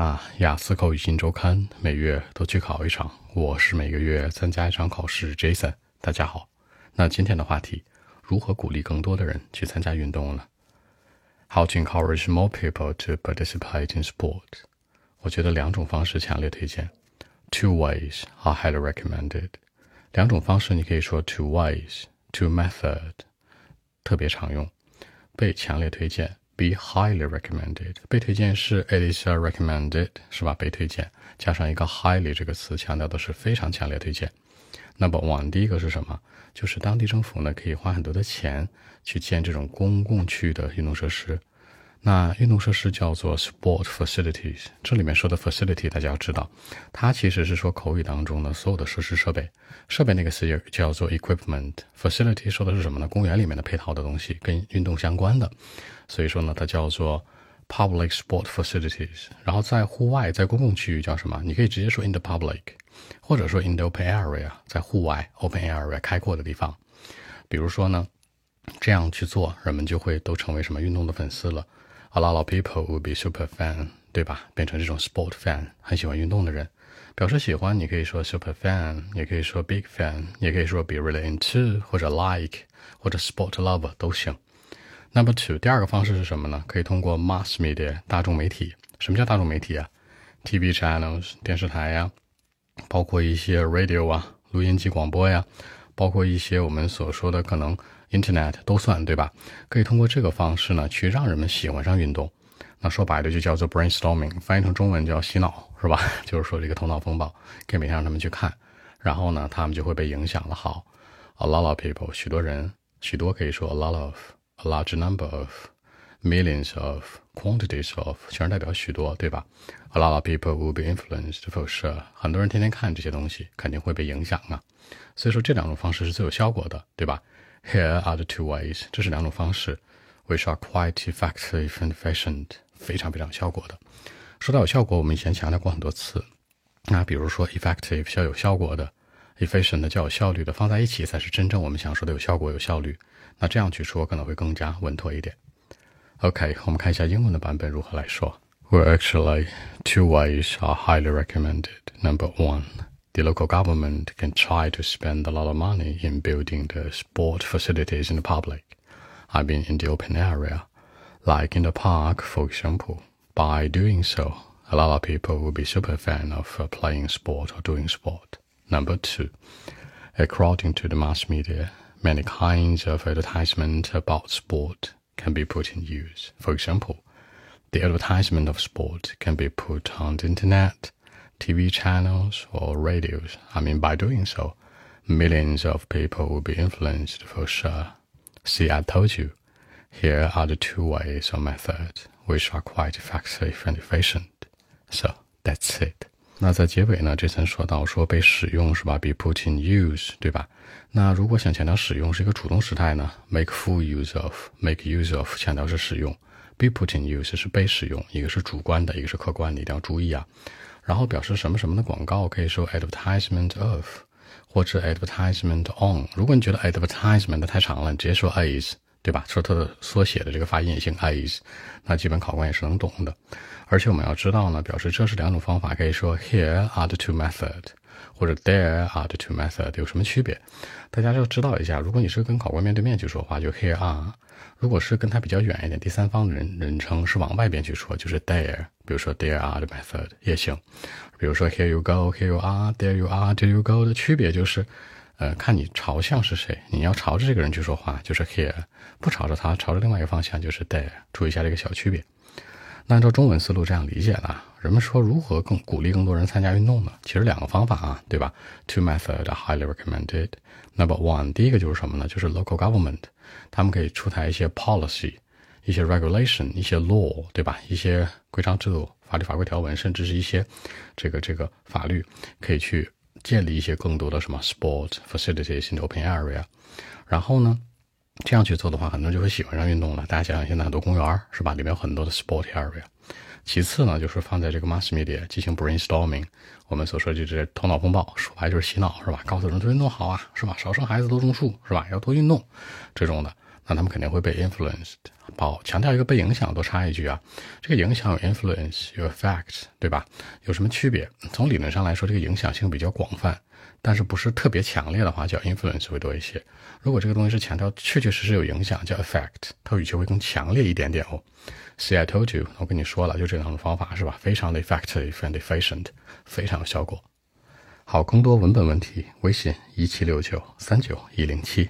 那雅思口语新周刊每月都去考一场，我是每个月参加一场考试。Jason，大家好。那今天的话题，如何鼓励更多的人去参加运动呢？How to encourage more people to participate in sport？我觉得两种方式强烈推荐。Two ways are highly recommended。两种方式你可以说 two ways，two method，特别常用，被强烈推荐。Be highly recommended，被推荐是 it is recommended，是吧？被推荐加上一个 highly 这个词，强调的是非常强烈推荐。那么，往第一个是什么？就是当地政府呢可以花很多的钱去建这种公共区域的运动设施。那运动设施叫做 sport facilities，这里面说的 facility 大家要知道，它其实是说口语当中的所有的设施设备。设备那个词也叫做 equipment，facility 说的是什么呢？公园里面的配套的东西，跟运动相关的。所以说呢，它叫做 public sport facilities。然后在户外，在公共区域叫什么？你可以直接说 in the public，或者说 in the open area，在户外 open area 开阔的地方。比如说呢，这样去做，人们就会都成为什么运动的粉丝了。A lot of people would be super fan，对吧？变成这种 sport fan，很喜欢运动的人。表示喜欢，你可以说 super fan，也可以说 big fan，也可以说 be really into，或者 like，或者 sport lover 都行。Number two，第二个方式是什么呢？可以通过 mass media 大众媒体。什么叫大众媒体啊？TV channels 电视台呀，包括一些 radio 啊录音机广播呀，包括一些我们所说的可能。Internet 都算对吧？可以通过这个方式呢，去让人们喜欢上运动。那说白了就叫做 brainstorming，翻译成中文叫洗脑，是吧？就是说这个头脑风暴，可以每天让他们去看，然后呢，他们就会被影响了。好，a lot of people，许多人，许多可以说 a lot of，a large number of Millions of quantities of，全是代表许多，对吧？A lot of people will be influenced for sure。很多人天天看这些东西，肯定会被影响啊。所以说这两种方式是最有效果的，对吧？Here are the two ways，这是两种方式，which are quite effective and efficient，非常非常有效果的。说到有效果，我们以前强调过很多次。那比如说 effective 叫有效果的，efficient 叫有效率的，放在一起才是真正我们想说的有效果、有效率。那这样去说可能会更加稳妥一点。OK，我们看一下英文的版本如何来说。Well, actually, two ways are highly recommended. Number one the local government can try to spend a lot of money in building the sport facilities in the public. I mean, in the open area, like in the park, for example. By doing so, a lot of people will be super fan of uh, playing sport or doing sport. Number two, according to the mass media, many kinds of advertisement about sport can be put in use. For example, the advertisement of sport can be put on the internet TV channels or radios. I mean, by doing so, millions of people will be influenced for sure. See, I told you. Here are the two ways or methods which are quite effective and efficient. So that's it. 那在结尾呢，这层说到说被使用是吧？Be put in use，对吧？那如果想强调使用是一个主动时态呢？Make full use of，make use of 强调是使用，be put in use 是被使用，一个是主观的，一个是客观的，一定要注意啊。然后表示什么什么的广告，可以说 advertisement of，或者 advertisement on。如果你觉得 advertisement 太长了，你直接说 as，对吧？说它的缩写的这个发音也行 as，那基本考官也是能懂的。而且我们要知道呢，表示这是两种方法，可以说 here are the two method，或者 there are the two method，有什么区别？大家就知道一下。如果你是跟考官面对面去说话，就 here are。如果是跟他比较远一点，第三方的人人称是往外边去说，就是 there，比如说 there are the method 也行。比如说 here you go，here you are，there you are，there you go 的区别就是，呃，看你朝向是谁，你要朝着这个人去说话，就是 here；不朝着他，朝着另外一个方向，就是 there。注意一下这个小区别。那按照中文思路这样理解呢，人们说如何更鼓励更多人参加运动呢？其实两个方法啊，对吧？Two methods highly recommended. Number one，第一个就是什么呢？就是 local government。他们可以出台一些 policy、一些 regulation、一些 law，对吧？一些规章制度、法律法规条文，甚至是一些这个这个法律，可以去建立一些更多的什么 sport facilities in open area。然后呢，这样去做的话，很多人就会喜欢上运动了。大家想想，现在很多公园是吧？里面有很多的 sport area。其次呢，就是放在这个 mass media 进行 brainstorming，我们所说的就是头脑风暴，说白就是洗脑，是吧？告诉人做运动好啊，是吧？少生孩子多种树，是吧？要多运动，这种的。那他们肯定会被 influenced。好，强调一个被影响，多插一句啊，这个影响有 influence，有 effect，对吧？有什么区别？从理论上来说，这个影响性比较广泛，但是不是特别强烈的话，叫 influence 会多一些。如果这个东西是强调确确实实有影响，叫 effect，它语气会更强烈一点点哦。See, I told you，我跟你说了，就这两种方法是吧？非常的 effective and efficient，非常有效果。好，更多文本问题，微信一七六九三九一零七。